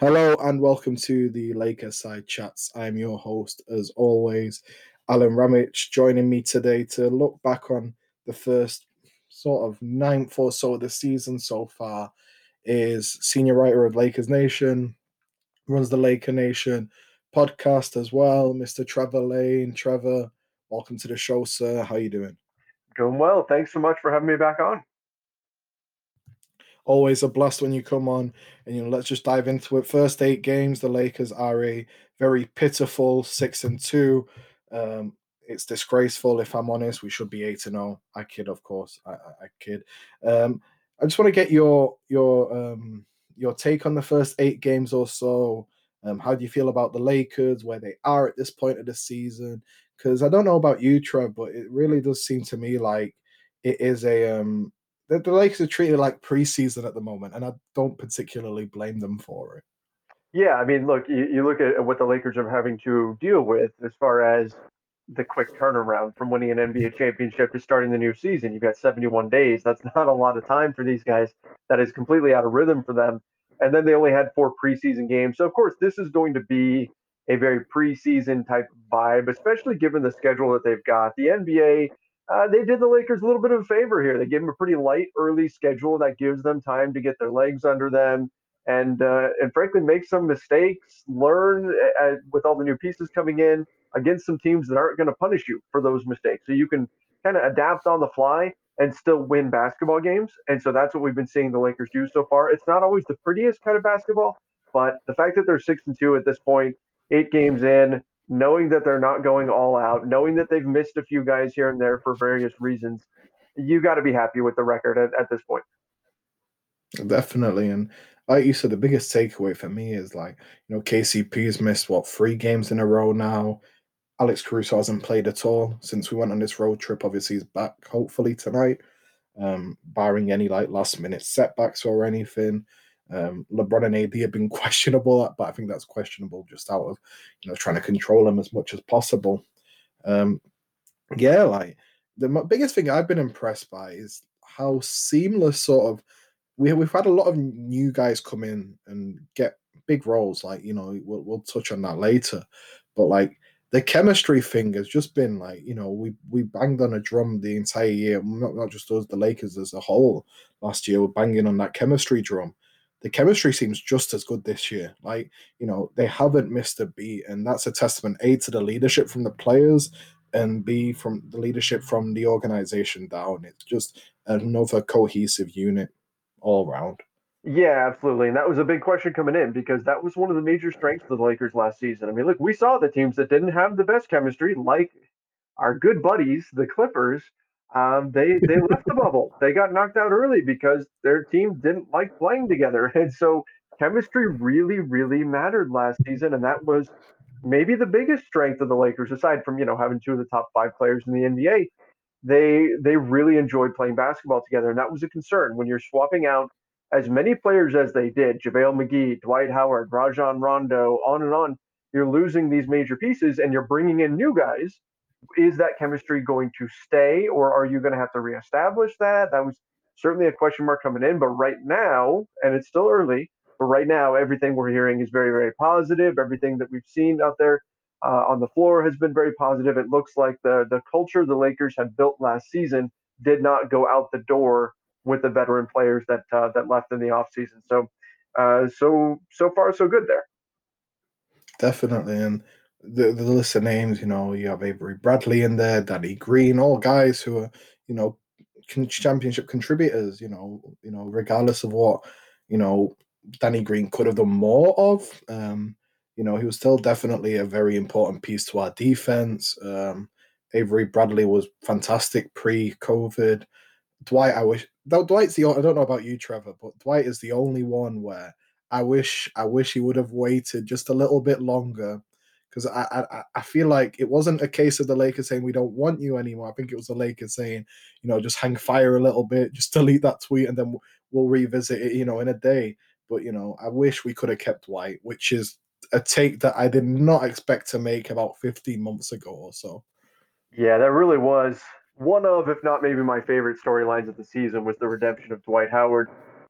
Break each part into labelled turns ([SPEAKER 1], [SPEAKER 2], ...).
[SPEAKER 1] Hello and welcome to the Lakers Side Chats. I'm your host, as always, Alen Ramic. Joining me today to look back on the first sort of ninth or so of the season so far is senior writer of Lakers Nation, runs the Laker Nation podcast as well, Mr. Trevor Lane. Trevor, welcome to the show, sir. How are you doing?
[SPEAKER 2] Doing well. Thanks so much for having me back on
[SPEAKER 1] always a blast when you come on. And you know, let's just dive into it. First eight games, the Lakers are a very pitiful six and two. Um, it's disgraceful, if I'm honest. We should be eight and zero. I kid, of course. I, I, I kid. Um, I just want to get your your um, your take on the first eight games or so. Um, how do you feel about the Lakers, where they are at this point of the season? Because I don't know about you, Trev, but it really does seem to me like it is a um, the, the Lakers are treated like preseason at the moment, and I don't particularly blame them for it.
[SPEAKER 2] Yeah, I mean, look, you, you look at what the Lakers are having to deal with as far as the quick turnaround from winning an NBA championship to starting the new season. You've got 71 days. That's not a lot of time for these guys. That is completely out of rhythm for them. And then they only had four preseason games. So, of course, this is going to be a very preseason type vibe, especially given the schedule that they've got. The NBA uh, they did the Lakers a little bit of a favor here. They gave them a pretty light early schedule that gives them time to get their legs under them and uh, and frankly make some mistakes, learn uh, uh with all the new pieces coming in against some teams that aren't going to punish you for those mistakes. So you can kind of adapt on the fly and still win basketball games. And so that's what we've been seeing the Lakers do so far. It's not always the prettiest kind of basketball, but the fact that they're six and two at this point, eight games in, knowing that they're not going all out, knowing that they've missed a few guys here and there for various reasons, you got to be happy with the record at, at this point.
[SPEAKER 1] Definitely. And like you said, the biggest takeaway for me is like, you know, KCP has missed what three games in a row now. Alex Caruso hasn't played at all since we went on this road trip. Obviously, he's back hopefully tonight, um, barring any like last minute setbacks or anything. Um, LeBron and AD have been questionable, but I think that's questionable just out of you know trying to control them as much as possible. Um, yeah, like the biggest thing I've been impressed by is how seamless sort of we we've had a lot of new guys come in and get big roles. Like you know we'll we'll touch on that later, but like the chemistry thing has just been like you know we we banged on a drum the entire year not, not just us the lakers as a whole last year we're banging on that chemistry drum the chemistry seems just as good this year. Like, you know, they haven't missed a beat, and that's a testament A to the leadership from the players and B from the leadership from the organization down. It's just another cohesive unit all around.
[SPEAKER 2] Yeah, absolutely. And that was a big question coming in because that was one of the major strengths of the Lakers last season. I mean, look, we saw the teams that didn't have the best chemistry, like our good buddies, the Clippers, um, they they left the bubble. They got knocked out early because their team didn't like playing together, and so chemistry really really mattered last season, and that was maybe the biggest strength of the Lakers, aside from you know having two of the top five players in the NBA. They they really enjoyed playing basketball together, and that was a concern when you're swapping out as many players as they did, JaVale McGee, Dwight Howard, Rajon Rondo, on and on. You're losing these major pieces, and you're bringing in new guys is that chemistry going to stay or are you going to have to reestablish that? That was certainly a question mark coming in, but right now, and it's still early, but right now, everything we're hearing is very, very positive. Everything that we've seen out there uh, on the floor has been very positive. It looks like the the culture the Lakers had built last season did not go out the door with the veteran players that uh, that left in the offseason. So, uh, so so far so good there.
[SPEAKER 1] Definitely, and the, the list of names, you know, you have Avery Bradley in there, Danny Green, all guys who are, you know, championship contributors, you know, you know, regardless of what, you know, Danny Green could have done more of. Um, you know, he was still definitely a very important piece to our defense. Um, Avery Bradley was fantastic pre-COVID. Dwight, I wish Dwight's the I don't know about you, Trevor, but Dwight is the only one where I wish I wish he would have waited just a little bit longer because I, I I feel like it wasn't a case of the Lakers saying we don't want you anymore. I think it was the Lakers saying, you know, just hang fire a little bit, just delete that tweet, and then we'll revisit it, you know, in a day. But you know, I wish we could have kept Dwight, which is a take that I did not expect to make about 15 months ago or so.
[SPEAKER 2] Yeah, that really was one of, if not maybe my favorite storylines of the season, was the redemption of Dwight Howard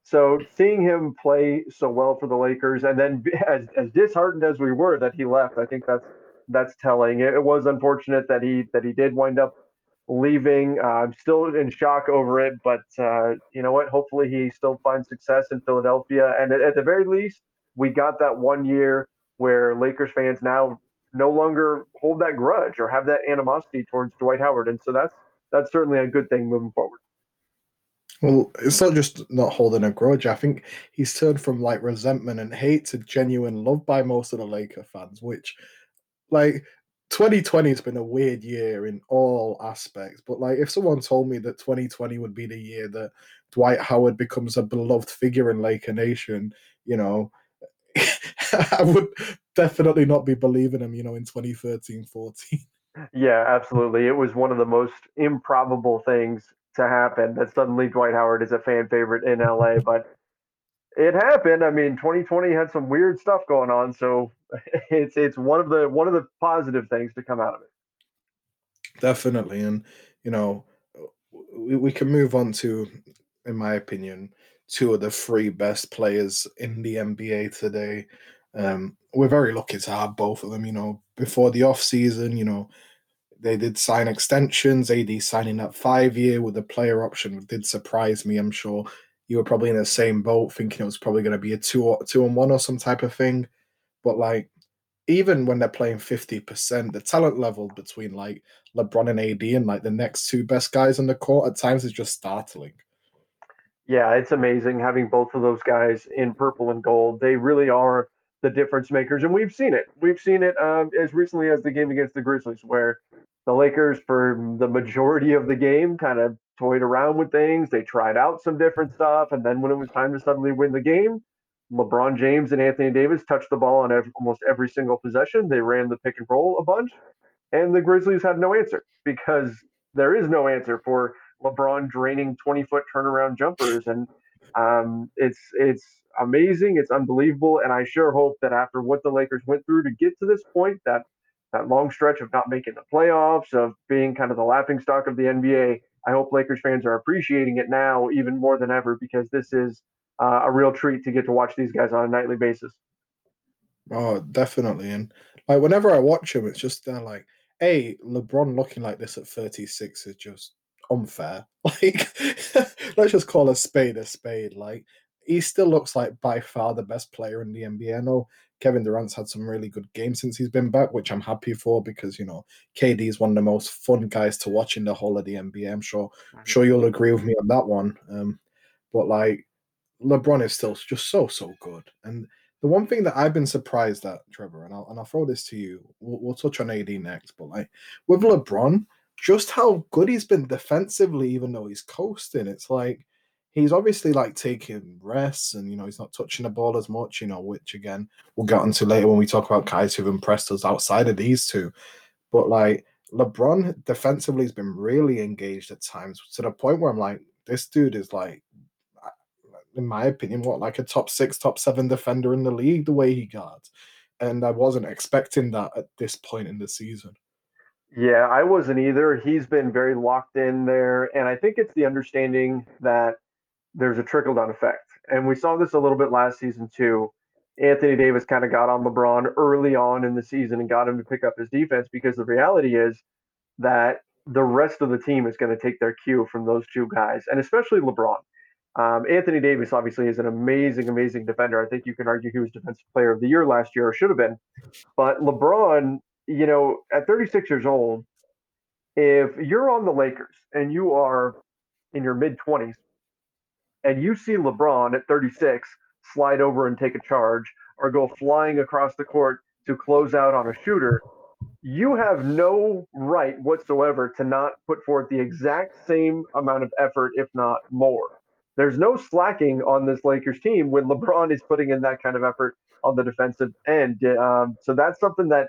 [SPEAKER 2] So seeing him play so well for the Lakers, and then as, as disheartened as we were that he left, I think that's that's telling. It, was unfortunate that he that he did wind up leaving. Uh, I'm still in shock over it, but uh, you know what? Hopefully, he still finds success in Philadelphia. And at, at, the very least, we got that one year where Lakers fans now no longer hold that grudge or have that animosity towards Dwight Howard, and so that's that's certainly a good thing moving forward.
[SPEAKER 1] Well, it's not just not holding a grudge. I think he's turned from like resentment and hate to genuine love by most of the Laker fans, which like 2020 has been a weird year in all aspects, but like if someone told me that 2020 would be the year that Dwight Howard becomes a beloved figure in Laker Nation, you know, I would definitely not be believing him, you know, in 2013 14.
[SPEAKER 2] Yeah, absolutely. It was one of the most improbable things to happen that suddenly Dwight Howard is a fan favorite in LA, but it happened. I mean, 2020 had some weird stuff going on, so it's it's one of the one of the positive things to come out of it.
[SPEAKER 1] Definitely, and you know, we, we can move on to, in my opinion, two of the three best players in the NBA today. Um, we're very lucky to have both of them. You know, before the off season, you know, they did sign extensions. AD signing that five year with a player option did surprise me. I'm sure you were probably in the same boat, thinking it was probably going to be a two two and one or some type of thing. But like, even when they're playing fifty percent, the talent level between like LeBron and AD and like the next two best guys on the court at times is just startling.
[SPEAKER 2] Yeah, it's amazing having both of those guys in purple and gold. They really are the difference makers, and we've seen it. We've seen it um, as recently as the game against the Grizzlies, where the Lakers, for the majority of the game, kind of toyed around with things. They tried out some different stuff, and then when it was time to suddenly win the game, LeBron James and Anthony Davis touched the ball on every, almost every single possession. They ran the pick and roll a bunch, and the Grizzlies had no answer because there is no answer for LeBron draining 20 foot turnaround jumpers, and um, it's it's amazing, it's unbelievable, and I sure hope that after what the Lakers went through to get to this point, that that long stretch of not making the playoffs, of being kind of the laughing stock of the NBA, I hope Lakers fans are appreciating it now even more than ever because this is uh, a real treat to get to watch these guys on a nightly basis.
[SPEAKER 1] Oh, definitely. And like whenever I watch him, it's just like, hey, LeBron looking like this at 36 is just unfair. Like, let's just call a spade a spade. Like, he still looks like by far the best player in the NBA. I know Kevin Durant's had some really good games since he's been back, which I'm happy for because you know KD is one of the most fun guys to watch in the whole of the NBA. I'm sure, I'm sure you'll agree with me on that one. Um, but like LeBron is still just so so good, and the one thing that I've been surprised at, Trevor, and I'll and I'll throw this to you. We'll, we'll touch on AD next, but like with LeBron, just how good he's been defensively, even though he's coasting. It's like he's obviously like taking rests and you know he's not touching the ball as much, you know, which again we'll get into later when we talk about guys who've impressed us outside of these two. But like LeBron defensively has been really engaged at times to the point where I'm like, this dude is like, in my opinion, what like a top six, top seven defender in the league, the way he guards. And I wasn't expecting that at this point in the season.
[SPEAKER 2] Yeah, I wasn't either. He's been very locked in there. And I think it's the understanding that there's a trickle down effect. And we saw this a little bit last season too. Anthony Davis kind of got on LeBron early on in the season and got him to pick up his defense because the reality is that the rest of the team is going to take their cue from those two guys, and especially LeBron. Um, Anthony Davis obviously is an amazing, amazing defender. I think you can argue he was Defensive Player of the Year last year, or should have been. But LeBron, you know, at 36 years old, if you're on the Lakers and you are in your mid 20s, and you see LeBron at 36 slide over and take a charge or go flying across the court to close out on a shooter, you have no right whatsoever to not put forth the exact same amount of effort, if not more. There's no slacking on this Lakers team when LeBron is putting in that kind of effort on the defensive end. Um, so that's something that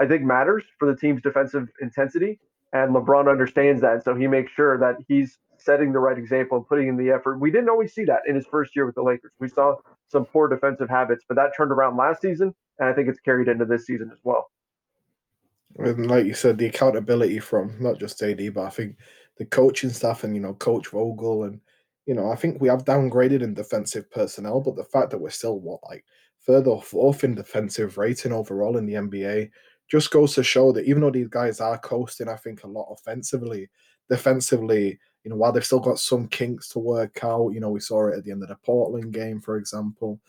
[SPEAKER 2] I think matters for the team's defensive intensity. And LeBron understands that. So he makes sure that he's setting the right example and putting in the effort. We didn't always see that in his first year with the Lakers. We saw some poor defensive habits, but that turned around last season, and I think it's carried into this season as well.
[SPEAKER 1] And like you said, the accountability from not just AD, but I think the coaching staff and you know Coach Vogel and you know, I think we have downgraded in defensive personnel, but the fact that we're still what like third or fourth in defensive rating overall in the NBA just goes to show that even though these guys are coasting, I think a lot offensively, defensively, you know, while they've still got some kinks to work out, you know, we saw it at the end of the Portland game, for example.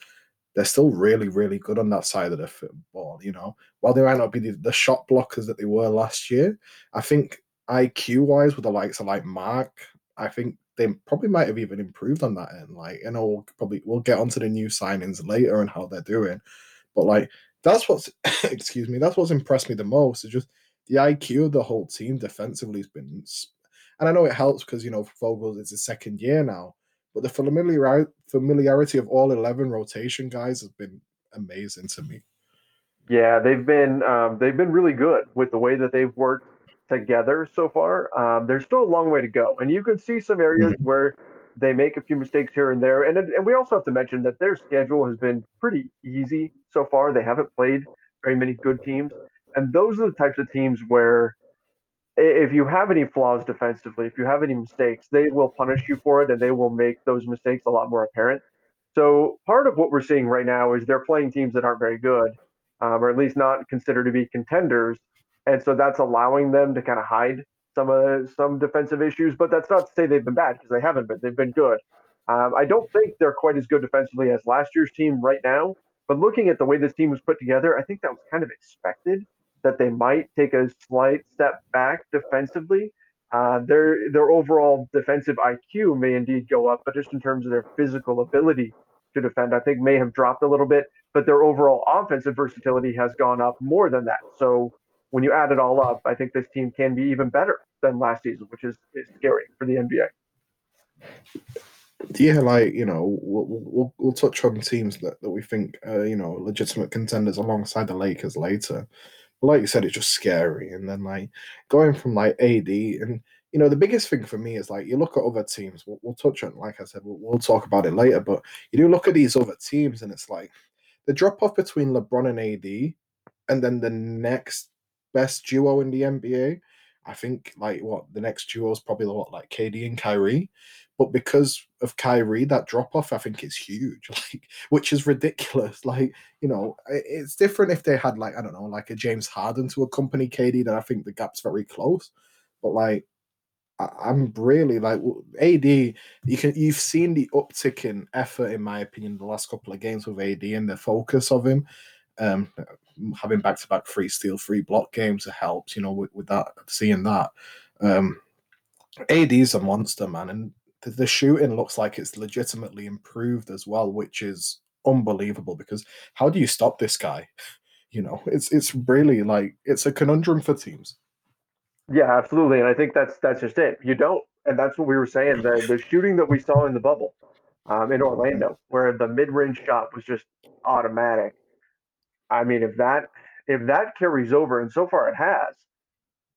[SPEAKER 1] They're still really, really good on that side of the football. You know, while they might not be the, the shot blockers that they were last year, I think IQ wise, with the likes of like Marc, I think they probably might have even improved on that end. Like, you know, we'll probably we'll get onto the new signings later and how they're doing, but like that's what's excuse me, that's what's impressed me the most. Is just the IQ of the whole team defensively has been, and I know it helps because you know Vogel is his second year now, but the familiar familiarity of all eleven rotation guys has been amazing to me.
[SPEAKER 2] Yeah, they've been um, they've been really good with the way that they've worked together so far. Um, there's still a long way to go, and you can see some areas mm-hmm. where they make a few mistakes here and there. And and we also have to mention that their schedule has been pretty easy so far. They haven't played very many good teams, and those are the types of teams where if you have any flaws defensively, if you have any mistakes, they will punish you for it, and they will make those mistakes a lot more apparent. So part of what we're seeing right now is they're playing teams that aren't very good, um, or at least not considered to be contenders, and so that's allowing them to kind of hide some uh, some defensive issues. But that's not to say they've been bad because they haven't been. They've been good. Um, I don't think they're quite as good defensively as last year's team right now. But looking at the way this team was put together, I think that was kind of expected that they might take a slight step back defensively. Uh, their their overall defensive IQ may indeed go up, but just in terms of their physical ability to defend, I think may have dropped a little bit. But their overall offensive versatility has gone up more than that. So when you add it all up, I think this team can be even better than last season, which is, is scary for the NBA.
[SPEAKER 1] Yeah, like you know, we'll, we'll, we'll touch on teams that, that we think uh, you know legitimate contenders alongside the Lakers later. But like you said, it's just scary, and then like going from like AD and you know the biggest thing for me is like you look at other teams. We'll, we'll touch on, like I said, we'll, we'll talk about it later. But you do look at these other teams, and it's like the drop off between LeBron and AD, and then the next best duo in the NBA. I think like what the next duo is probably what like KD and Kyrie, but because of Kyrie, that drop off I think is huge, like which is ridiculous. Like you know, it's different if they had like I don't know, like a James Harden to accompany KD. Then I think the gap's very close, but like I'm really like AD. You can you've seen the uptick in effort, in my opinion, the last couple of games with AD and the focus of him. Um, having back to back free steal, free block games helps. you know, with, with that, seeing that. Um, is a monster, man. And the, the shooting looks like it's legitimately improved as well, which is unbelievable because how do you stop this guy? You know, it's it's really like it's a conundrum for teams.
[SPEAKER 2] Yeah, absolutely, and I think that's that's just it. You don't, and that's what we were saying. The the shooting that we saw in the bubble, um, in Orlando, where the mid range shot was just automatic. I mean, if that if that carries over, and so far it has,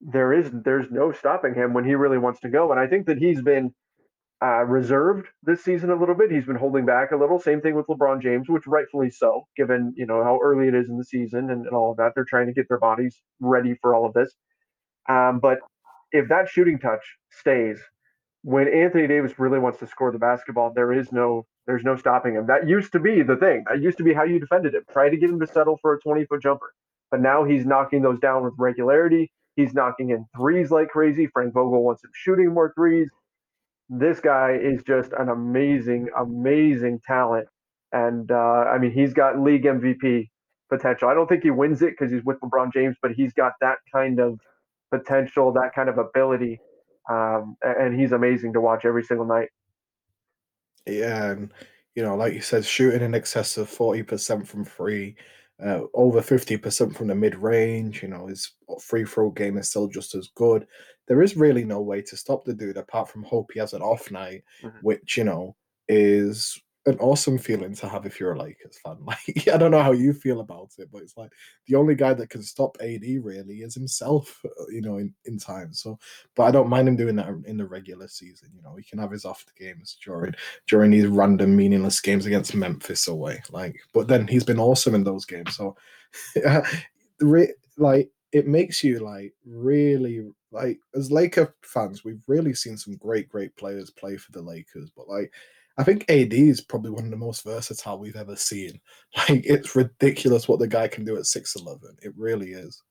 [SPEAKER 2] there is there's no stopping him when he really wants to go. And I think that he's been uh, reserved this season a little bit. He's been holding back a little. Same thing with LeBron James, which rightfully so, given you know how early it is in the season and, and all of that. They're trying to get their bodies ready for all of this. Um, but if that shooting touch stays, when Anthony Davis really wants to score the basketball, there is no there's no stopping him. That used to be the thing. That used to be how you defended him. Try to get him to settle for a 20 foot jumper. But now he's knocking those down with regularity. He's knocking in threes like crazy. Frank Vogel wants him shooting more threes. This guy is just an amazing, amazing talent. And uh, I mean, he's got league MVP potential. I don't think he wins it because he's with LeBron James, but he's got that kind of potential, that kind of ability. Um, and he's amazing to watch every single night.
[SPEAKER 1] Yeah, and you know, like you said, shooting in excess of forty percent from free, uh, over fifty percent from the mid range. You know, his free throw game is still just as good. There is really no way to stop the dude apart from hope he has an off night, mm-hmm. which you know is an awesome feeling to have if you're a Lakers fan. Like I don't know how you feel about it, but it's like the only guy that can stop AD really is himself, uh, you know, in, in time. So, but I don't mind him doing that in the regular season. You know, he can have his off the games during during these random meaningless games against Memphis away. Like, but then he's been awesome in those games. So, like it makes you like really like as Laker fans, we've really seen some great, great players play for the Lakers, but like I think AD is probably one of the most versatile we've ever seen. Like it's ridiculous what the guy can do at six eleven. It really is.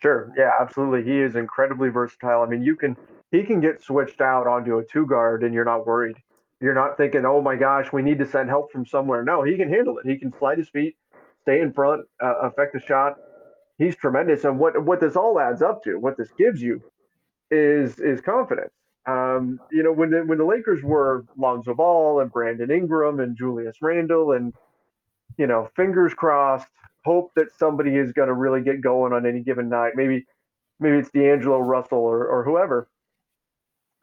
[SPEAKER 2] Sure. Yeah, absolutely. He is incredibly versatile. I mean, you can he can get switched out onto a two guard and you're not worried. You're not thinking, "Oh my gosh, we need to send help from somewhere." No, he can handle it. He can slide his feet, stay in front, uh, affect the shot. He's tremendous. And what what this all adds up to, what this gives you, is is confidence. Um, you know, when the when the Lakers were Lonzo Ball and Brandon Ingram and Julius Randle and you know, fingers crossed, hope that somebody is going to really get going on any given night. Maybe maybe it's D'Angelo Russell or, or whoever.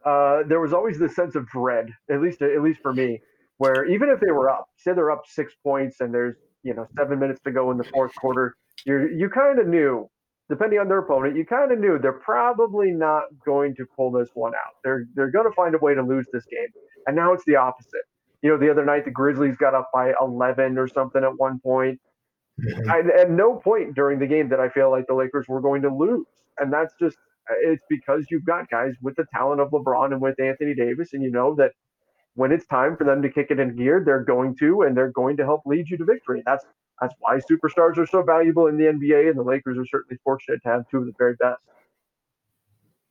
[SPEAKER 2] Uh, there was always this sense of dread, at least at least for me, where even if they were up, say they're up six points and there's you know seven minutes to go in the fourth quarter, you you kind of knew, depending on their opponent, you kind of knew they're probably not going to pull this one out. They're they're going to find a way to lose this game, and now it's the opposite. You know, the other night the Grizzlies got up by 11 or something at one point. Mm-hmm. I, at no point during the game did I feel like the Lakers were going to lose, and that's just it's because you've got guys with the talent of LeBron and with Anthony Davis, and you know that when it's time for them to kick it in gear, they're going to, and they're going to help lead you to victory. That's that's why superstars are so valuable in the NBA, and the Lakers are certainly fortunate to have two of the very best.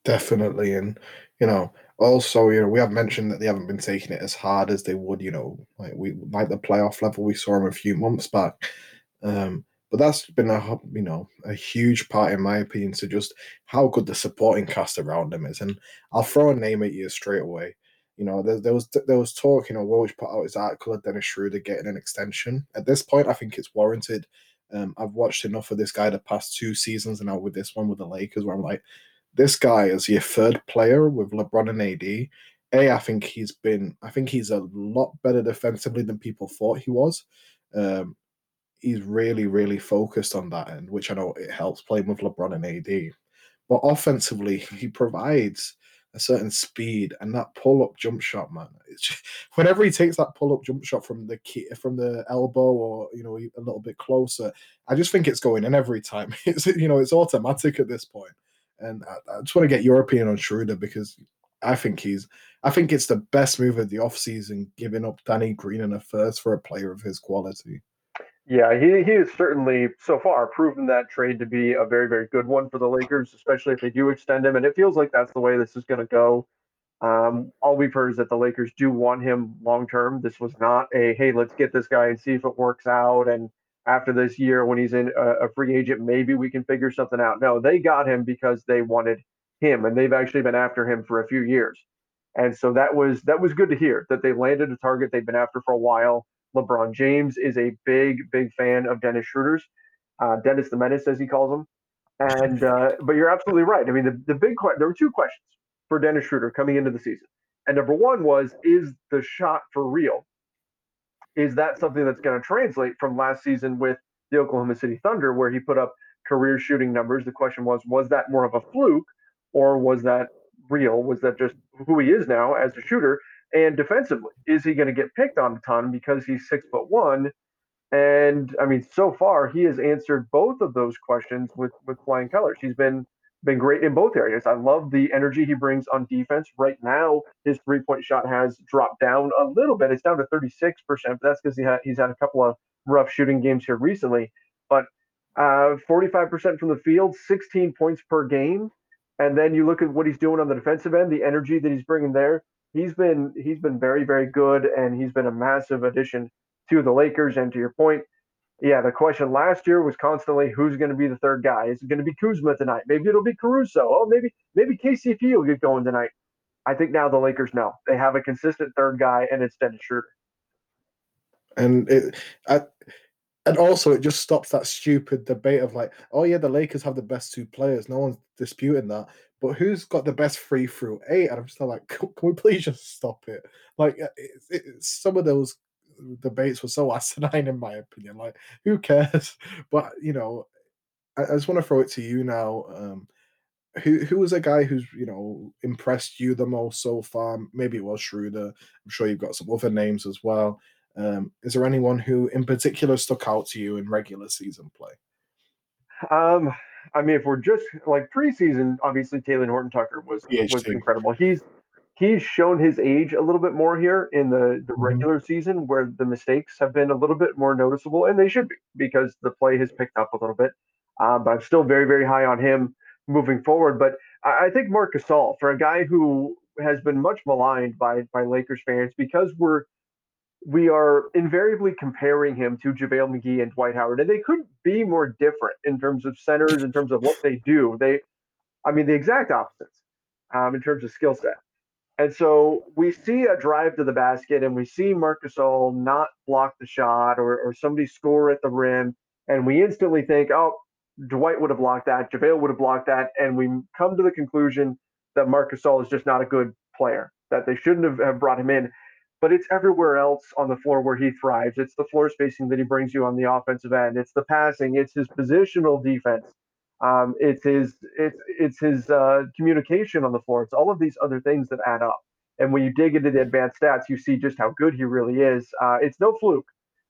[SPEAKER 1] Definitely, and you know, also, you know, we have mentioned that they haven't been taking it as hard as they would, you know, like we like the playoff level we saw them a few months back. Um, but that's been a you know a huge part in my opinion to just how good the supporting cast around them is. And I'll throw a name at you straight away. You know, there, there was there was talk. You know, Woj put out his article of Dennis Schroeder getting an extension. At this point, I think it's warranted. Um, I've watched enough of this guy the past two seasons, and now with this one with the Lakers, where I'm like, this guy is your third player with LeBron and AD. A, I think he's been, I think he's a lot better defensively than people thought he was. Um, he's really, really focused on that end, which I know it helps playing with LeBron and AD. But offensively, he provides a certain speed and that pull up jump shot, man. Just, whenever he takes that pull up jump shot from the key, from the elbow or you know a little bit closer, I just think it's going in every time. It's you know it's automatic at this point. And I, I just want to get opinion on Schroeder because I think he's I think it's the best move of the offseason, giving up Danny Green in a first for a player of his quality.
[SPEAKER 2] Yeah, he, he has certainly so far proven that trade to be a very, very good one for the Lakers, especially if they do extend him. And it feels like that's the way this is going to go. Um, all we've heard is that the Lakers do want him long term. This was not a hey, let's get this guy and see if it works out. And after this year, when he's in a, a free agent, maybe we can figure something out. No, they got him because they wanted him, and they've actually been after him for a few years. And so that was that was good to hear that they landed a target they've been after for a while. LeBron James is a big, big fan of Dennis Schroeder's, uh, Dennis the Menace, as he calls him. And uh, but you're absolutely right. I mean, the, the big que- there were two questions for Dennis Schroeder coming into the season, and number one was, is the shot for real? Is that something that's going to translate from last season with the Oklahoma City Thunder, where he put up career shooting numbers? The question was, was that more of a fluke, or was that real? Was that just who he is now as a shooter? And defensively, is he going to get picked on a ton because he's six foot one? And I mean, so far he has answered both of those questions with with flying colors. He's been been great in both areas. I love the energy he brings on defense. Right now, his three point shot has dropped down a little bit. It's down to 36%, but that's because he had, he's had a couple of rough shooting games here recently. But uh, 45% from the field, 16 points per game. And then you look at what he's doing on the defensive end, the energy that he's bringing there he's been he's been very very good, and he's been a massive addition to the Lakers. And to your point, yeah, the question last year was constantly who's going to be the third guy. Is it going to be Kuzma tonight? Maybe it'll be Caruso. Oh, maybe maybe KCP will get going tonight. I think now the Lakers know they have a consistent third guy, and it's Dennis Schroeder.
[SPEAKER 1] And it, I, and also it just stops that stupid debate of like, oh yeah, the Lakers have the best two players. No one's disputing that but who's got the best free through eight? And I'm just like, can, we please just stop it? Like, uh, it, it, some of those debates were so asinine, in my opinion. Like, who cares? But you know, I, I just want to throw it to you now. Um, who who was a guy who's you know impressed you the most so far? Maybe it was Schroeder. I'm sure you've got some other names as well. Um, is there anyone who in particular stuck out to you in regular season play?
[SPEAKER 2] Um, I mean, if we're just like preseason, obviously Talen Horton Tucker was
[SPEAKER 1] THT.
[SPEAKER 2] was incredible. He's he's shown his age a little bit more here in the, the
[SPEAKER 1] Mhm.
[SPEAKER 2] regular season where the mistakes have been a little bit more noticeable and they should be because the play has picked up a little bit um, but i'm still very very high on him moving forward but i, I think marc gasol for a guy who has been much maligned by by lakers fans because we're we are invariably comparing him to JaVale McGee and Dwight Howard, and they couldn't be more different in terms of centers, in terms of what they do. They, I mean, the exact opposites um, in terms of skill set. And so we see a drive to the basket and we see Marc Gasol not block the shot or, or somebody score at the rim. And we instantly think, oh, Dwight would have blocked that, JaVale would have blocked that. And we come to the conclusion that Marc Gasol is just not a good player, that they shouldn't have, have brought him in. But it's everywhere else on the floor where he thrives. It's the floor spacing that he brings you on the offensive end. It's the passing. It's his positional defense. Um, it's his it's it's his uh, communication on the floor. It's all of these other things that add up. And when you dig into the advanced stats, you see just how good he really is. Uh, it's no fluke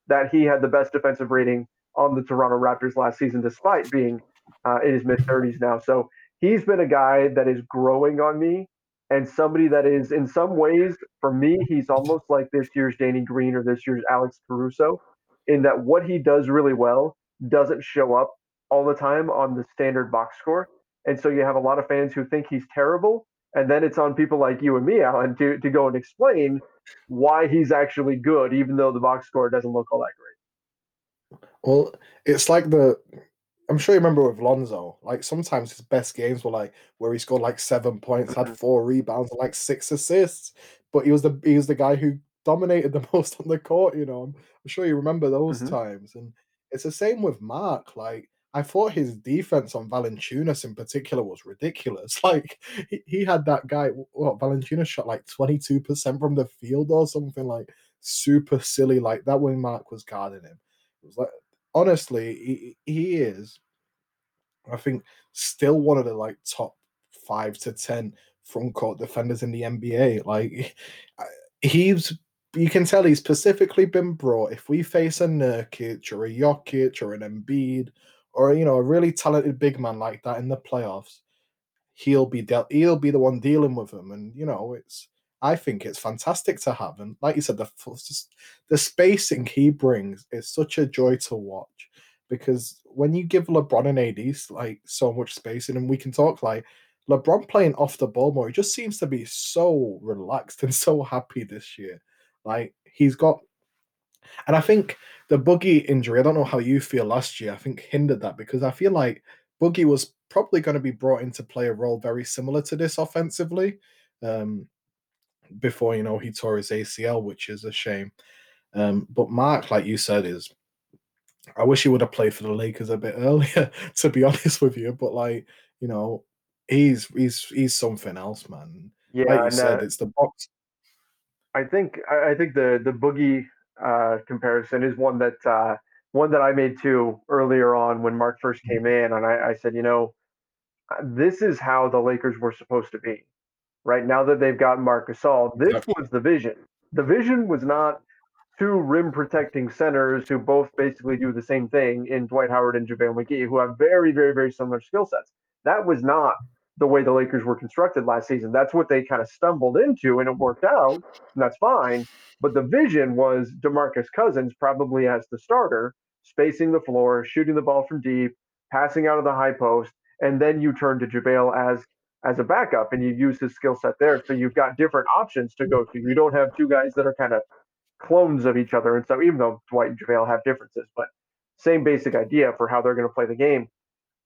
[SPEAKER 2] that he had the best defensive rating on the Toronto Raptors last season, despite being uh, in his mid 30s now. So he's been a guy that is growing on me, and somebody that is, in some ways, for me, he's almost like this year's Danny Green or this year's Alex Caruso, in that what he does really well doesn't show up all the time on the standard box score. And so you have a lot of fans who think he's terrible. And then it's on people like you and me, Alen, to, to go and explain why he's actually good, even though the box score doesn't look all that great.
[SPEAKER 1] Well, it's like the. I'm sure you remember with Lonzo. Like sometimes his best games were like where he scored like seven points,
[SPEAKER 2] Mm-hmm.
[SPEAKER 1] had four rebounds, and like six assists. But he was the he was the guy who dominated the most on the court. You know, I'm, I'm sure you remember those
[SPEAKER 2] Mhm.
[SPEAKER 1] times. And it's the same with Marc. Like I thought his defense on Valanciunas in particular was ridiculous. Like he, he had that guy. What Valanciunas shot like 22 percent from the field or something like super silly like that when Marc was guarding him. It was like honestly, he, he is, I think, still one of the like top five to ten front court defenders in the NBA. Like he's, you can tell he's specifically been brought. If we face a Nurkic or a Jokic or an Embiid or you know a really talented big man like that in the playoffs, he'll be dealt. He'll be the one dealing with them, and you know it's. I think it's fantastic to have, and like you said, the the spacing he brings is such a joy to watch because when you give LeBron and AD like so much spacing, and we can talk like LeBron playing off the ball more, he just seems to be so relaxed and so happy this year. Like he's got, and I think the Boogie injury. I don't know how you feel last year. I think hindered that because I feel like Boogie was probably going to be brought in to play a role very similar to this offensively. Um, before you know he tore his ACL, which is a shame. Um, but Marc, like you said, is I wish he would have played for the Lakers a bit earlier, to be honest with you. But like you know, he's he's he's something else, man.
[SPEAKER 2] Yeah,
[SPEAKER 1] like you
[SPEAKER 2] and,
[SPEAKER 1] said,
[SPEAKER 2] uh,
[SPEAKER 1] it's the box.
[SPEAKER 2] I think I think the the boogie uh, comparison is one that uh, one that I made too earlier on when Marc first came in, and I, I said, you know, uh, this is how the Lakers were supposed to be. Right now that they've got Marc Gasol, this was the vision. The vision was not two rim protecting centers who both basically do the same thing in Dwight Howard and JaVale McGee, who have very, very, very similar skill sets. That was not the way the Lakers were constructed last season. That's what they kind of stumbled into, and it worked out, and that's fine. But the vision was DeMarcus Cousins probably as the starter, spacing the floor, shooting the ball from deep, passing out of the high post, and then you turn to JaVale as as a backup and you use his skill set there. So you've got different options to go to. You don't have two guys that are kind of clones of each other. And so even though Dwight and JaVale have differences, but same basic idea for how they're going to play the game.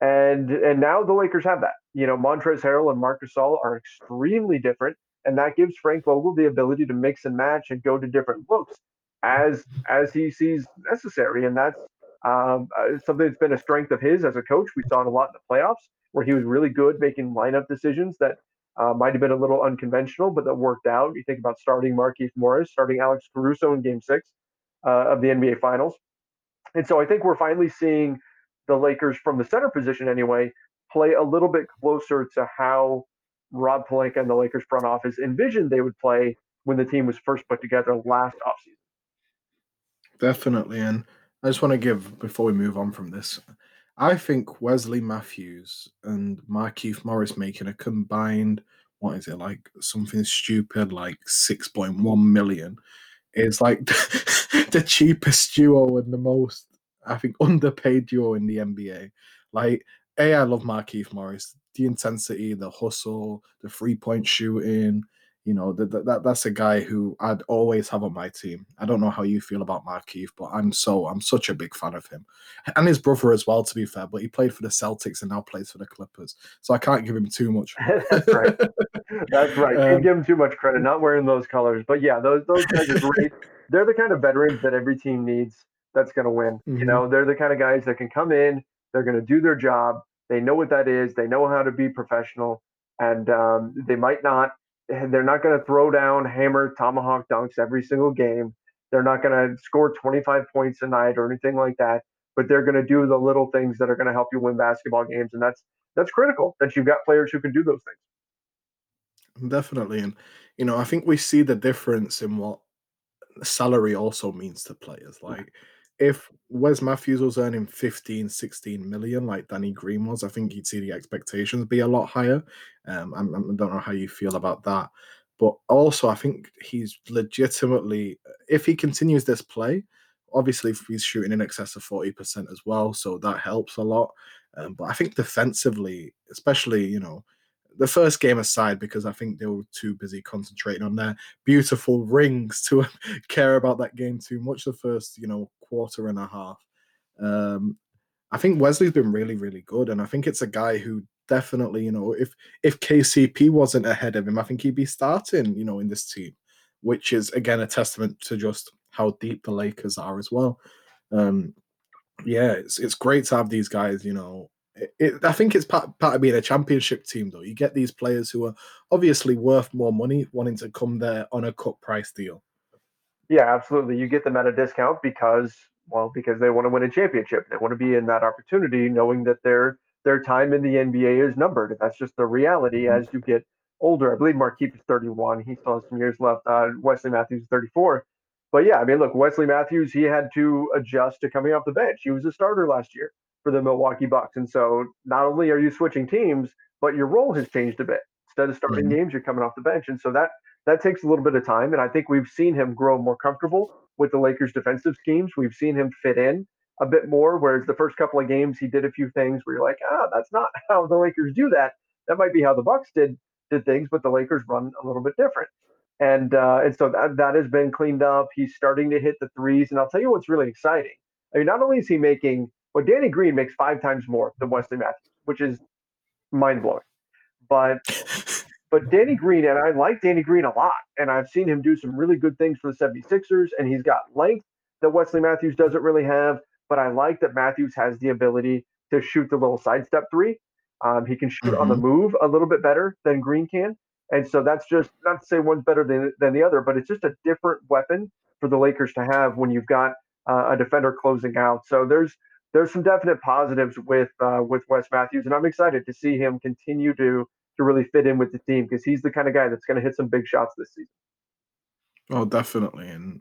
[SPEAKER 2] And and now the Lakers have that. You know, Montrezl Harrell and Marc Gasol are extremely different, and that gives Frank Vogel the ability to mix and match and go to different looks as as he sees necessary. And that's um, uh, something that's been a strength of his as a coach. We saw it a lot in the playoffs where he was really good making lineup decisions that uh, might have been a little unconventional, but that worked out. You think about starting Markieff Morris, starting Alex Caruso in Game Six uh, of the NBA Finals, and so I think we're finally seeing the Lakers from the center position anyway play a little bit closer to how Rob Pelinka and the Lakers front office envisioned they would play when the team was first put together last offseason.
[SPEAKER 1] Definitely, and I just want to give before we move on from this. I think Wesley Matthews and Markieff Morris making a combined, what is it, like something stupid like 6.1 million is like the cheapest duo and the most, I think, underpaid duo in the NBA. Like, A, I love Markieff Morris. The intensity, the hustle, the three point shooting, you know, that, that that's a guy who I'd always have on my team. I don't know how you feel about Markieff, but I'm so I'm such a big fan of him, and his brother as well. To be fair, but he played for the Celtics and now plays for the Clippers, so I can't give him too much.
[SPEAKER 2] that's right. That's right. Um, Can't give him too much credit. Not wearing those colors, but yeah, those those guys are great. They're the kind of veterans that every team needs. That's going to win. Mm-hmm. You know, they're the kind of guys that can come in. They're going to do their job. They know what that is. They know how to be professional, and um, they might not they're not going to throw down hammer tomahawk dunks every single game. They're not going to score 25 points a night or anything like that. But they're going to do the little things that are going to help you win basketball games, and that's that's critical that you've got players who can do those things.
[SPEAKER 1] Definitely, and you know, I think we see the difference in what salary also means to players. Like if Wes Matthews was earning 15, 16 million like Danny Green was, I think you'd see the expectations be a lot higher. Um, I, I don't know how you feel about that. But also, I think he's legitimately, if he continues this play, obviously he's shooting in excess of 40% as well. So that helps a lot. Um, but I think defensively, especially, you know, the first game aside, because I think they were too busy concentrating on their beautiful rings to care about that game too much. The first, you know, quarter and a half. Um, I think Wesley's been really, really good, and I think it's a guy who definitely, you know, if if KCP wasn't ahead of him, I think he'd be starting, you know, in this team, which is again a testament to just how deep the Lakers are as well. Um, yeah, it's it's great to have these guys, you know, it, I think it's part, part of being a championship team, though. You get these players who are obviously worth more money, wanting to come there on a cut price deal.
[SPEAKER 2] Yeah, absolutely. You get them at a discount because, well, because they want to win a championship. They want to be in that opportunity, knowing that their their time in the NBA is numbered. That's just the reality mm-hmm. as you get older. I believe Markieff is 31. He still has some years left. Uh, Wesley Matthews is 34. But yeah, I mean, look, Wesley Matthews, he had to adjust to coming off the bench. He was a starter last year for the Milwaukee Bucks. And so not only are you switching teams, but your role has changed a bit. Instead of starting mm-hmm. games, you're coming off the bench. And so that that takes a little bit of time. And I think we've seen him grow more comfortable with the Lakers defensive schemes. We've seen him fit in a bit more. Whereas the first couple of games he did a few things where you're like, ah, that's not how the Lakers do that. That might be how the Bucks did did things, but the Lakers run a little bit different. And uh, and so that that has been cleaned up. He's starting to hit the threes. And I'll tell you what's really exciting. I mean, not only is he making but Danny Green makes five times more than Wesley Matthews, which is mind blowing. But but Danny Green, and I like Danny Green a lot, and I've seen him do some really good things for the 76ers, and he's got length that Wesley Matthews doesn't really have. But I like that Matthews has the ability to shoot the little sidestep three. Um, he can shoot mm-hmm. on the mm-hmm. move a little bit better than Green can. And so that's just not to say one's better than, than the other, but it's just a different weapon for the Lakers to have when you've got uh, a defender closing out. So there's there's some definite positives with uh, with Wes Matthews, and I'm excited to see him continue to to really fit in with the team because he's the kind of guy that's going to hit some big shots this season.
[SPEAKER 1] Oh, definitely, and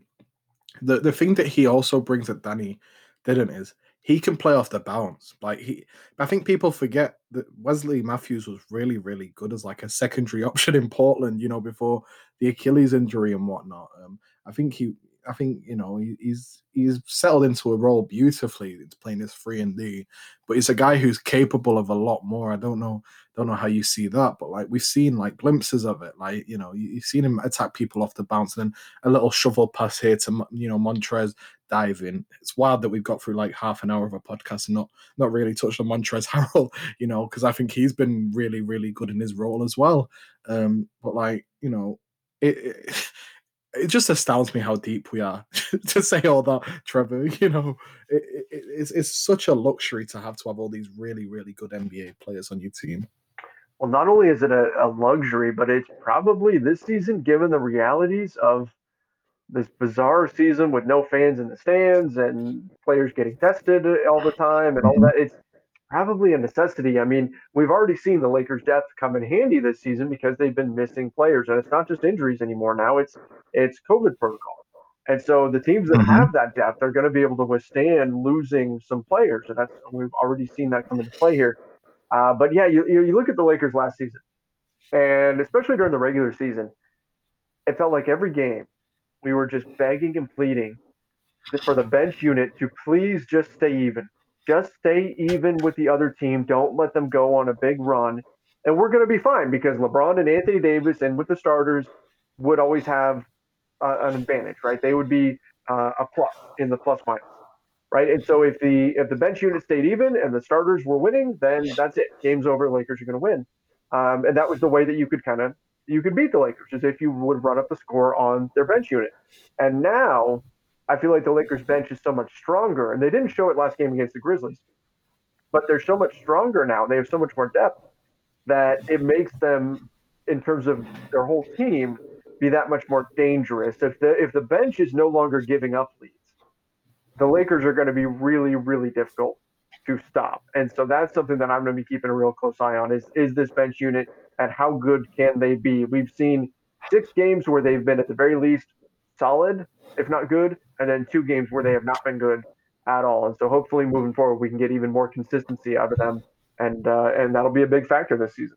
[SPEAKER 1] the the thing that he also brings that Danny didn't is he can play off the bounce. Like he, I think people forget that Wesley Matthews was really, really good as like a secondary option in Portland. You know, before the Achilles injury and whatnot. Um, I think he I think you know he's he's settled into a role beautifully. It's playing this three and D, but he's a guy who's capable of a lot more. I don't know, don't know how you see that, but like we've seen like glimpses of it. Like you know, you, have seen him attack people off the bounce, and then a little shovel pass here to you know Montrezl diving. It's wild that we've got through like half an hour of a podcast and not not really touched on Montrezl Harrell, you know, because I think he's been really really good in his role as well. Um, but like you know, it, it it just astounds me how deep we are to say all that, Trevor. You know, it, it, it's, it's such a luxury to have to have all these really, really good NBA players on your team.
[SPEAKER 2] Well, not only is it a, a luxury, but it's probably this season, given the realities of this bizarre season with no fans in the stands and players getting tested all the time and all that. It's probably a necessity. I mean, we've already seen the Lakers' depth come in handy this season because they've been missing players, and it's not just injuries anymore. Now it's it's COVID protocol, And so the teams that mm-hmm. have that depth are going to be able to withstand losing some players, and that's we've already seen that come into play here. Uh, but yeah, you, you look at the Lakers last season, and especially during the regular season, it felt like every game we were just begging and pleading for the bench unit to please just stay even, just stay even with the other team. Don't let them go on a big run, and we're going to be fine because LeBron and Anthony Davis and with the starters would always have uh, an advantage, right? They would be uh, a plus in the plus minus, right? And so if the if the bench unit stayed even and the starters were winning, then that's it. Game's over. Lakers are going to win, um, and that was the way that you could kind of you could beat the Lakers is if you would run up the score on their bench unit. And now I feel like the Lakers bench is so much stronger, and they didn't show it last game against the Grizzlies, but they're so much stronger now. They have so much more depth that it makes them, in terms of their whole team, be that much more dangerous. If the if the bench is no longer giving up leads, the Lakers are going to be really really difficult to stop. And so that's something that I'm going to be keeping a real close eye on is is this bench unit and how good can they be? We've seen six games where they've been at the very least solid, if not good, and then two games where they have not been good at all. And so hopefully moving forward we can get even more consistency out of them and uh, and that'll be a big factor this season.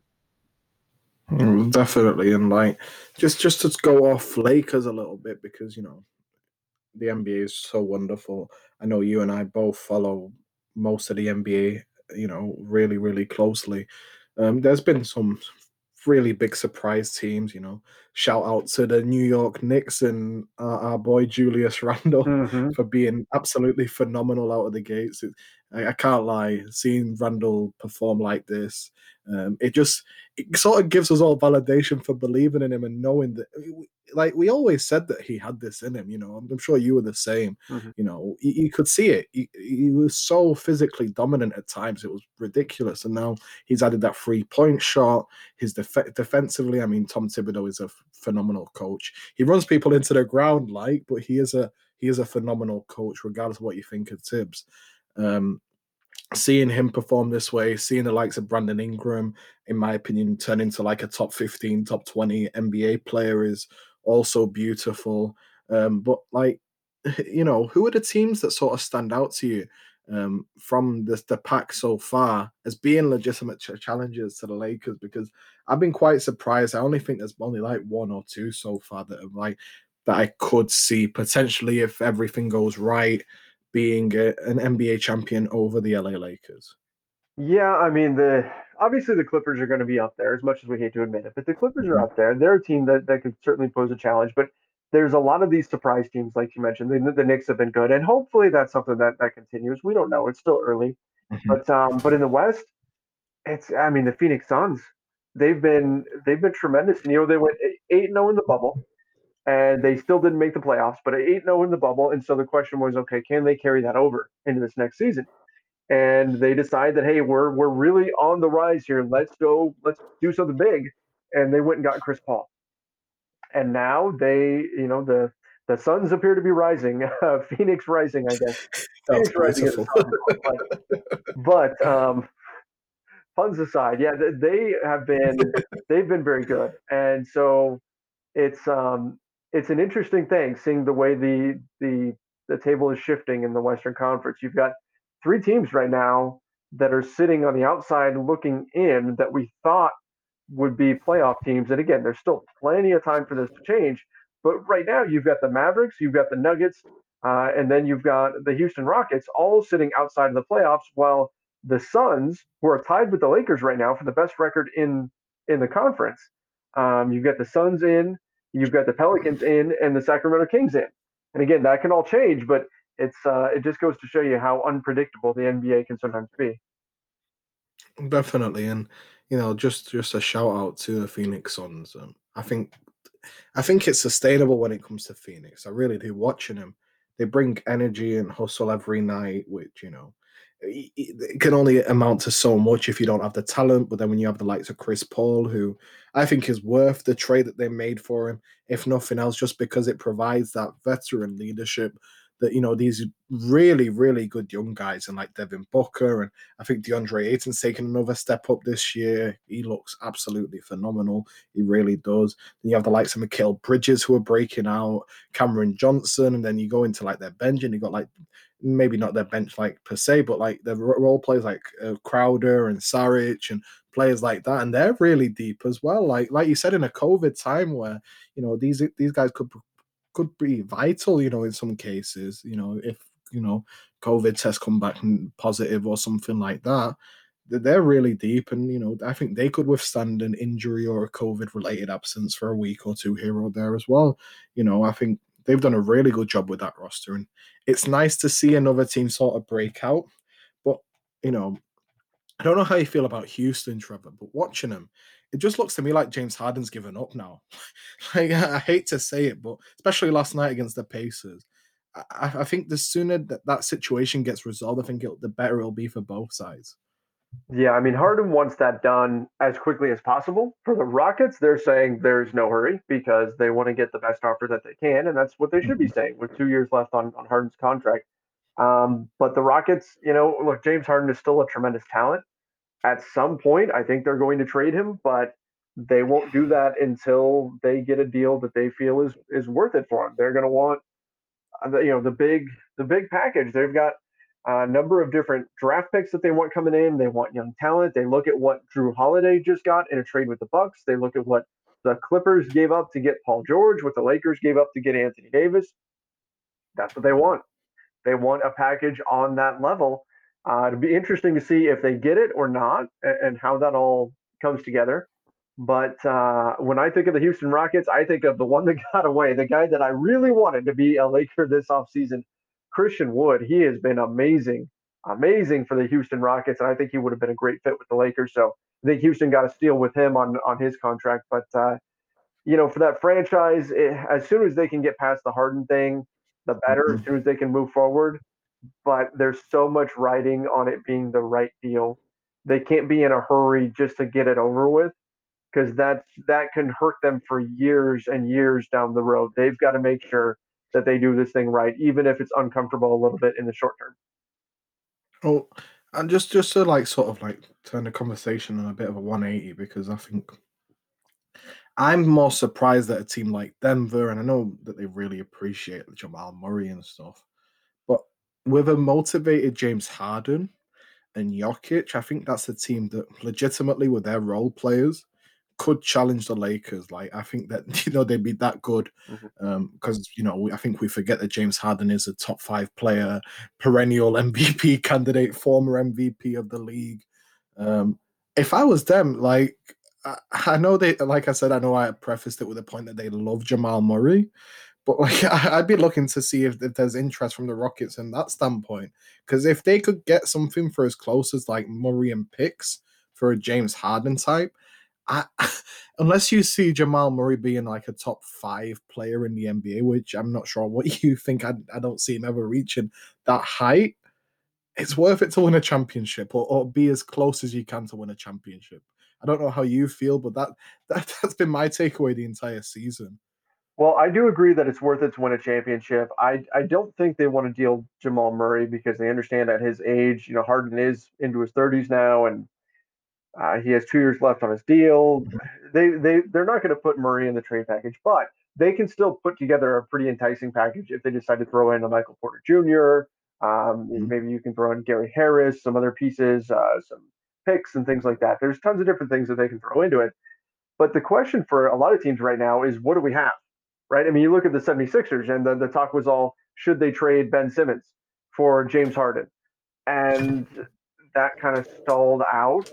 [SPEAKER 1] Mm, definitely, and like just just to go off Lakers a little bit because you know the NBA is so wonderful. I know you and I both follow most of the NBA, you know, really really closely. Um, there's been some really big surprise teams. You know, shout out to the New York Knicks and uh, our boy Julius Randle mm-hmm. for being absolutely phenomenal out of the gates. It, I, I, can't lie, seeing Randle perform like this, um, it just it sort of gives us all validation for believing in him and knowing that like we always said that he had this in him you know i'm, sure you were the same mm-hmm. you know you, could see it he, he, was so physically dominant at times it was ridiculous and now he's added that three point shot his def- defensively i mean tom thibodeau is a phenomenal coach he runs people into the ground like but he is a he is a phenomenal coach regardless of what you think of Thibs um, seeing him perform this way, seeing the likes of Brandon Ingram, in my opinion, turn into like a top 15, top 20 NBA player is also beautiful. Um, but like, you know, who are the teams that sort of stand out to you um, from the, the pack so far as being legitimate ch- challenges to the Lakers? Because I've been quite surprised. I only think there's only like one or two so far that are like that I could see potentially if everything goes right being a, an NBA champion over the LA Lakers?
[SPEAKER 2] Yeah, I mean the obviously the Clippers are going to be up there as much as we hate to admit it, but the Clippers are mm-hmm. up there. They're a team that, that could certainly pose a challenge, but there's a lot of these surprise teams, like you mentioned. The, the Knicks have been good, and hopefully that's something that that continues. We don't know; it's still early, mm-hmm. but um, but in the West, it's I mean the Phoenix Suns, they've been they've been tremendous. And, you know they went eight and zero oh in the bubble and they still didn't make the playoffs, but 8 0 in the bubble. And so the question was, okay, can they carry that over into this next season? And they decide that, hey, we're we're really on the rise here. Let's go, let's do something big. And they went and got Chris Paul. And now they, you know, the the Suns appear to be rising. Uh, Phoenix rising, I guess. Phoenix rising but um, puns aside, yeah, they have been they've been very good. And so it's um it's an interesting thing seeing the way the the the table is shifting in the Western Conference. You've got three teams right now that are sitting on the outside looking in that we thought would be playoff teams. And again, there's still plenty of time for this to change. But right now, you've got the Mavericks, you've got the Nuggets, uh, and then you've got the Houston Rockets all sitting outside of the playoffs, while the Suns, who are tied with the Lakers right now for the best record in in the conference, um, you've got the Suns in, you've got the Pelicans in and the Sacramento Kings in. And again, that can all change, but it's uh, it just goes to show you how unpredictable the NBA can sometimes be.
[SPEAKER 1] Definitely, and you know, just just a shout out to the Phoenix Suns. Um, I think I think it's sustainable when it comes to Phoenix. I really do. Watching them, they bring energy and hustle every night, which you know it can only amount to so much if you don't have the talent. But then when you have the likes of Chris Paul, who I think is worth the trade that they made for him, if nothing else, just because it provides that veteran leadership that you know these really really good young guys and like Devin Booker and I think DeAndre Ayton's taken another step up this year. He looks absolutely phenomenal. He really does. Then you have the likes of Mikal Bridges who are breaking out, Cameron Johnson, and then you go into like their bench and you got like maybe not their bench like per se, but like the role players like uh, Crowder and Saric and players like that, and they're really deep as well. Like like you said in a COVID time where you know these these guys could could be vital. You know, in some cases, you know if you know COVID tests come back positive or something like that. They're really deep, and you know I think they could withstand an injury or a COVID-related absence for a week or two here or there as well. You know, I think they've done a really good job with that roster, and it's nice to see another team sort of break out. But you know, I don't know how you feel about Houston, Trevor, but watching them, it just looks to me like James Harden's given up now. like, I hate to say it, but especially last night against the Pacers. I, I think the sooner that that situation gets resolved, I think the better it'll be for both sides.
[SPEAKER 2] Yeah, I mean, Harden wants that done as quickly as possible. For the Rockets, they're saying there's no hurry because they want to get the best offer that they can, and that's what they should be mm-hmm. saying with two years left on, on Harden's contract. Um, but the Rockets, you know, look, James Harden is still a tremendous talent. At some point, I think they're going to trade him, but they won't do that until they get a deal that they feel is is worth it for them. They're going to want, uh, you know, the big the big package. They've got a number of different draft picks that they want coming in. They want young talent. They look at what Jrue Holiday just got in a trade with the Bucks. They look at what the Clippers gave up to get Paul George, what the Lakers gave up to get Anthony Davis. That's what they want. They want a package on that level. Uh, it'll be interesting to see if they get it or not and, and how that all comes together. But uh, when I think of the Houston Rockets, I think of the one that got away, the guy that I really wanted to be a Laker this offseason, Christian Wood, he has been amazing, amazing for the Houston Rockets, and I think he would have been a great fit with the Lakers. So I think Houston got a steal with him on on his contract. But uh, you know, for that franchise, it, as soon as they can get past the Harden thing, the better. Mm-hmm. As soon as they can move forward, but there's so much writing on it being the right deal. They can't be in a hurry just to get it over with because that's that can hurt them for years and years down the road. They've got to make sure that they do this thing right, even if it's uncomfortable a little bit in the short term.
[SPEAKER 1] Oh, and just just to like sort of like turn the conversation on a bit of a 180 because I think I'm more surprised that a team like Denver, and I know that they really appreciate Jamal Murray and stuff, with a motivated James Harden and Jokic, I think that's a team that legitimately, with their role players, could challenge the Lakers. Like I think that you know they'd be that good because mm-hmm. um, you know I think we forget that James Harden is a top five player, perennial MVP candidate, former MVP of the league. Um, if I was them, like I, I know they, like I said, I know I prefaced it with the point that they love Jamal Murray, but like I'd be looking to see if, if there's interest from the Rockets in that standpoint. Because if they could get something for as close as like Murray and picks for a James Harden type, I, unless you see Jamal Murray being like a top five player in the NBA, which I'm not sure what you think, I, I don't see him ever reaching that height. It's worth it to win a championship or, or be as close as you can to win a championship. I don't know how you feel, but that, that that's been my takeaway the entire season.
[SPEAKER 2] Well, I do agree that it's worth it to win a championship. I, I don't think they want to deal Jamal Murray because they understand at his age, you know, Harden is into his 30s now, and uh, he has two years left on his deal. Mm-hmm. They they they're not going to put Murray in the trade package, but they can still put together a pretty enticing package if they decide to throw in a Michael Porter Jr. Um, mm-hmm. Maybe you can throw in Gary Harris, some other pieces, uh, some picks and things like that. There's tons of different things that they can throw into it. But the question for a lot of teams right now is what do we have? Right? I mean, you look at the 76ers and the, the talk was all should they trade Ben Simmons for James Harden? And that kind of stalled out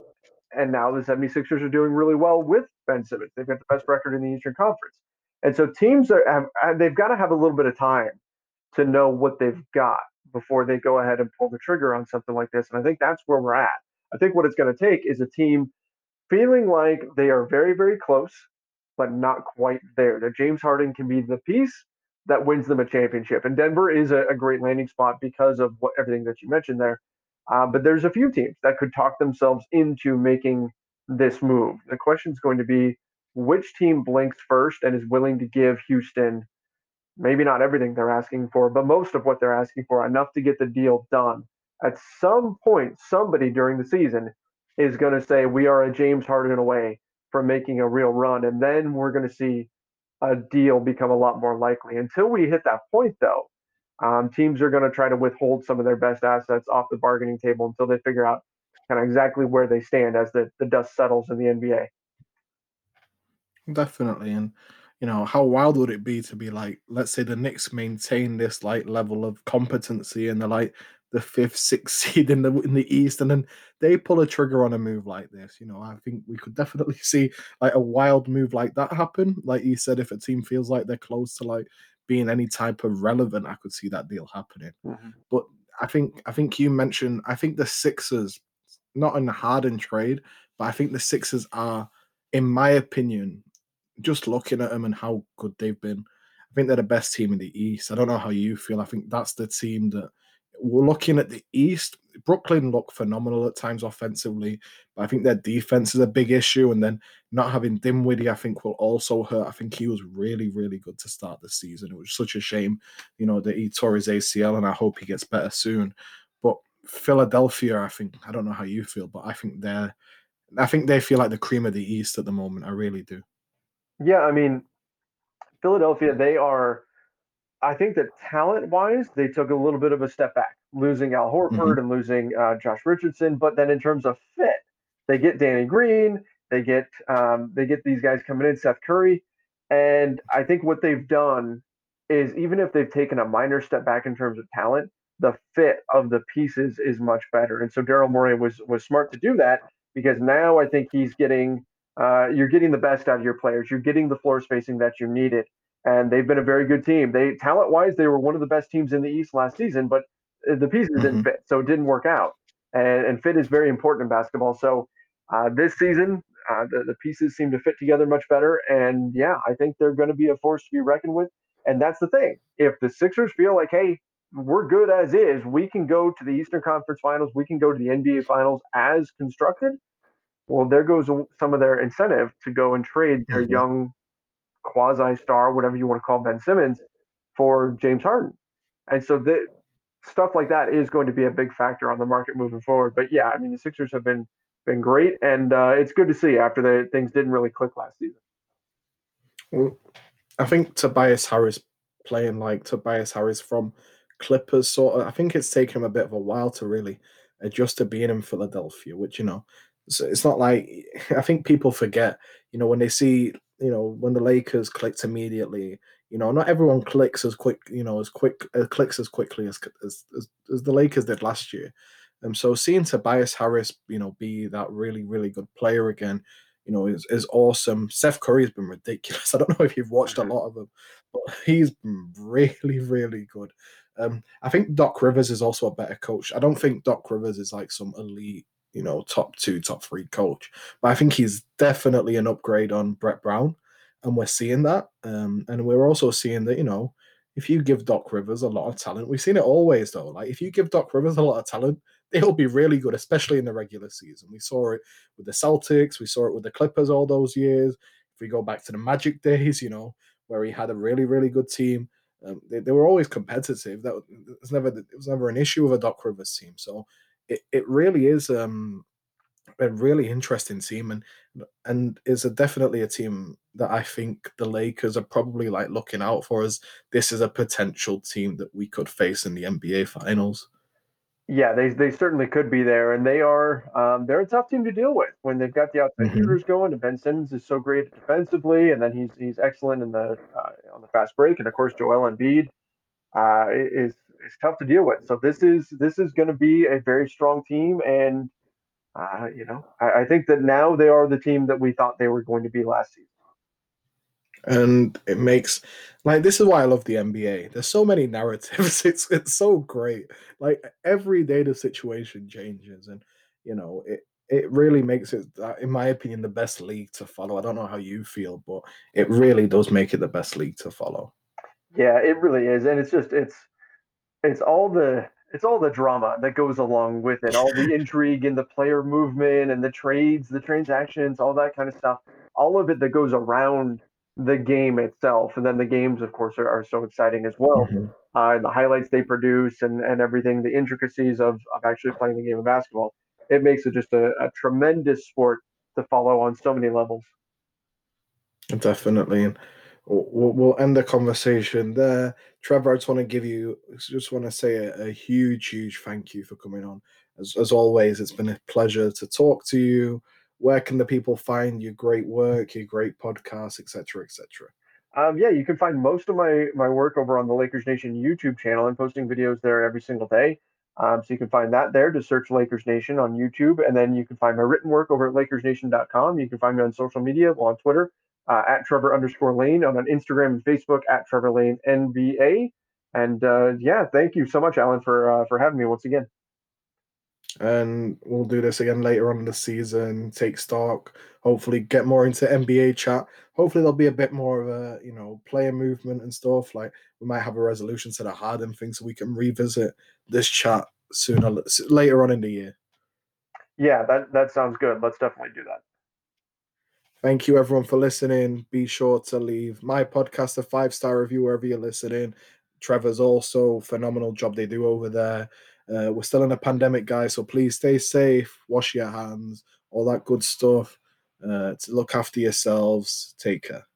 [SPEAKER 2] and now the 76ers are doing really well with Ben Simmons. They've got the best record in the Eastern Conference. And so teams are have, they've got to have a little bit of time to know what they've got before they go ahead and pull the trigger on something like this. And I think that's where we're at. I think what it's going to take is a team feeling like they are very, very close, but not quite there. That James Harden can be the piece that wins them a championship. And Denver is a, a great landing spot because of what everything that you mentioned there. Uh, but there's a few teams that could talk themselves into making this move. The question is going to be which team blinks first and is willing to give Houston maybe not everything they're asking for, but most of what they're asking for, enough to get the deal done. At some point, somebody during the season is going to say, We are a James Harden away from making a real run. And then we're going to see a deal become a lot more likely. Until we hit that point, though, um, teams are going to try to withhold some of their best assets off the bargaining table until they figure out kind of exactly where they stand as the, the dust settles in the NBA.
[SPEAKER 1] Definitely. And you know, how wild would it be to be like, let's say the Knicks maintain this like level of competency and they're like the fifth, sixth seed in the in the East, and then they pull a trigger on a move like this. You know, I think we could definitely see like a wild move like that happen. Like you said, if a team feels like they're close to like being any type of relevant, I could see that deal happening. Mm-hmm. But I think I think you mentioned I think the Sixers, not in a Harden trade, but I think the Sixers are, in my opinion, just looking at them and how good they've been, I think they're the best team in the East. I don't know how you feel. I think that's the team that we're looking at the East. Brooklyn look phenomenal at times offensively, but I think their defense is a big issue. And then not having Dinwiddie, I think, will also hurt. I think he was really, really good to start the season. It was such a shame, you know, that he tore his ACL, and I hope he gets better soon. But Philadelphia, I think, I don't know how you feel, but I think they're, I think they feel like the cream of the East at the moment. I really do.
[SPEAKER 2] Yeah, I mean, Philadelphia, they are. I think that talent wise, they took a little bit of a step back, losing Al Horford mm-hmm. and losing uh, Josh Richardson. But then in terms of fit, they get Danny Green, they get um, they get these guys coming in, Seth Curry, and I think what they've done is even if they've taken a minor step back in terms of talent, the fit of the pieces is much better. And so Daryl Morey was was smart to do that because now I think he's getting uh, you're getting the best out of your players. You're getting the floor spacing that you needed, and they've been a very good team. They talent wise, they were one of the best teams in the East last season, but uh, the pieces mm-hmm. didn't fit, so it didn't work out. And, and fit is very important in basketball. So uh, this season, uh, the, the pieces seem to fit together much better. And yeah, I think they're going to be a force to be reckoned with. And that's the thing. If the Sixers feel like, hey, we're good as is, we can go to the Eastern Conference Finals, we can go to the NBA Finals as constructed well, there goes some of their incentive to go and trade their mm-hmm. young quasi star, whatever you want to call Ben Simmons, for James Harden. And so the stuff like that is going to be a big factor on the market moving forward. But yeah, I mean the Sixers have been been great, and uh, it's good to see after the things didn't really click last season.
[SPEAKER 1] Well, I think Tobias Harris playing like Tobias Harris from Clippers, sort of. I think it's taken him a bit of a while to really adjust to being in Philadelphia, which you know so it's not like I think people forget, you know, when they see, you know, when the Lakers clicked immediately, you know, not everyone clicks as quick, you know, as quick uh, clicks as quickly as, as, as as the Lakers did last year. And um, so seeing Tobias Harris, you know, be that really really good player again, you know, is, is awesome. Seth Curry's been ridiculous. I don't know if you've watched a lot of him, but he's been really really good. Um, I think Doc Rivers is also a better coach. I don't think Doc Rivers is like some elite you know, top two, top three coach. But I think he's definitely an upgrade on Brett Brown, and we're seeing that. Um, and we're also seeing that, you know, if you give Doc Rivers a lot of talent, we've seen it always though. Like if you give Doc Rivers a lot of talent, they'll be really good, especially in the regular season. We saw it with the Celtics, we saw it with the Clippers all those years. If we go back to the Magic days, you know, where he had a really, really good team. Um, they, they, were always competitive. That was never it was never an issue with a Doc Rivers team. So it, it really is um, a really interesting team and and is a, definitely a team that I think the Lakers are probably like looking out for as this is a potential team that we could face in the NBA finals.
[SPEAKER 2] Yeah, they, they certainly could be there, and they are um, they're a tough team to deal with when they've got the outside mm-hmm. shooters going. And Ben Simmons is so great defensively, and then he's he's excellent in the uh, on the fast break, and of course Joel Embiid uh, is is tough to deal with. So this is this is going to be a very strong team, and uh, you know I, I, think that now they are the team that we thought they were going to be last season.
[SPEAKER 1] And it makes like this is why I love the NBA. There's so many narratives. It's it's so great. Like every day the situation changes, and you know it it really makes it, uh, in my opinion, the best league to follow. I don't know how you feel, but it really does make it the best league to follow.
[SPEAKER 2] Yeah, it really is, and it's just it's it's all the it's all the drama that goes along with it, all the intrigue and the player movement and the trades, the transactions, all that kind of stuff. All of it that goes around the game itself. And then the games, of course, are, are so exciting as well. Mm-hmm. Uh, the highlights they produce and, and everything, the intricacies of, of actually playing the game of basketball. It makes it just a, a tremendous sport to follow on so many levels.
[SPEAKER 1] Definitely. And we'll, we'll end the conversation there. Trevor, I just want to give you, just want to say a, a huge, huge thank you for coming on. As, as always, it's been a pleasure to talk to you. Where can the people find your great work, your great podcast, etc., etc.?
[SPEAKER 2] Um, yeah, you can find most of my my work over on the Lakers Nation YouTube channel. I'm posting videos there every single day. Um, so you can find that there. to search Lakers Nation on YouTube, and then you can find my written work over at LakersNation.com. You can find me on social media, well, on Twitter uh, at Trevor underscore Lane, on, on Instagram and Facebook at Trevor Lane NBA. And uh, yeah, thank you so much, Alen, for uh, for having me once again.
[SPEAKER 1] And we'll do this again later on in the season. Take stock. Hopefully, get more into NBA chat. Hopefully, there'll be a bit more of a you know player movement and stuff. Like we might have a resolution to the Harden thing, so we can revisit this chat sooner later on in the year.
[SPEAKER 2] Yeah, that that sounds good. Let's definitely do that.
[SPEAKER 1] Thank you, everyone, for listening. Be sure to leave my podcast a five star review wherever you're listening. Trevor's also phenomenal job they do over there. Uh, we're still in a pandemic, guys, so please stay safe, wash your hands, all that good stuff. Uh, to look after yourselves. Take care.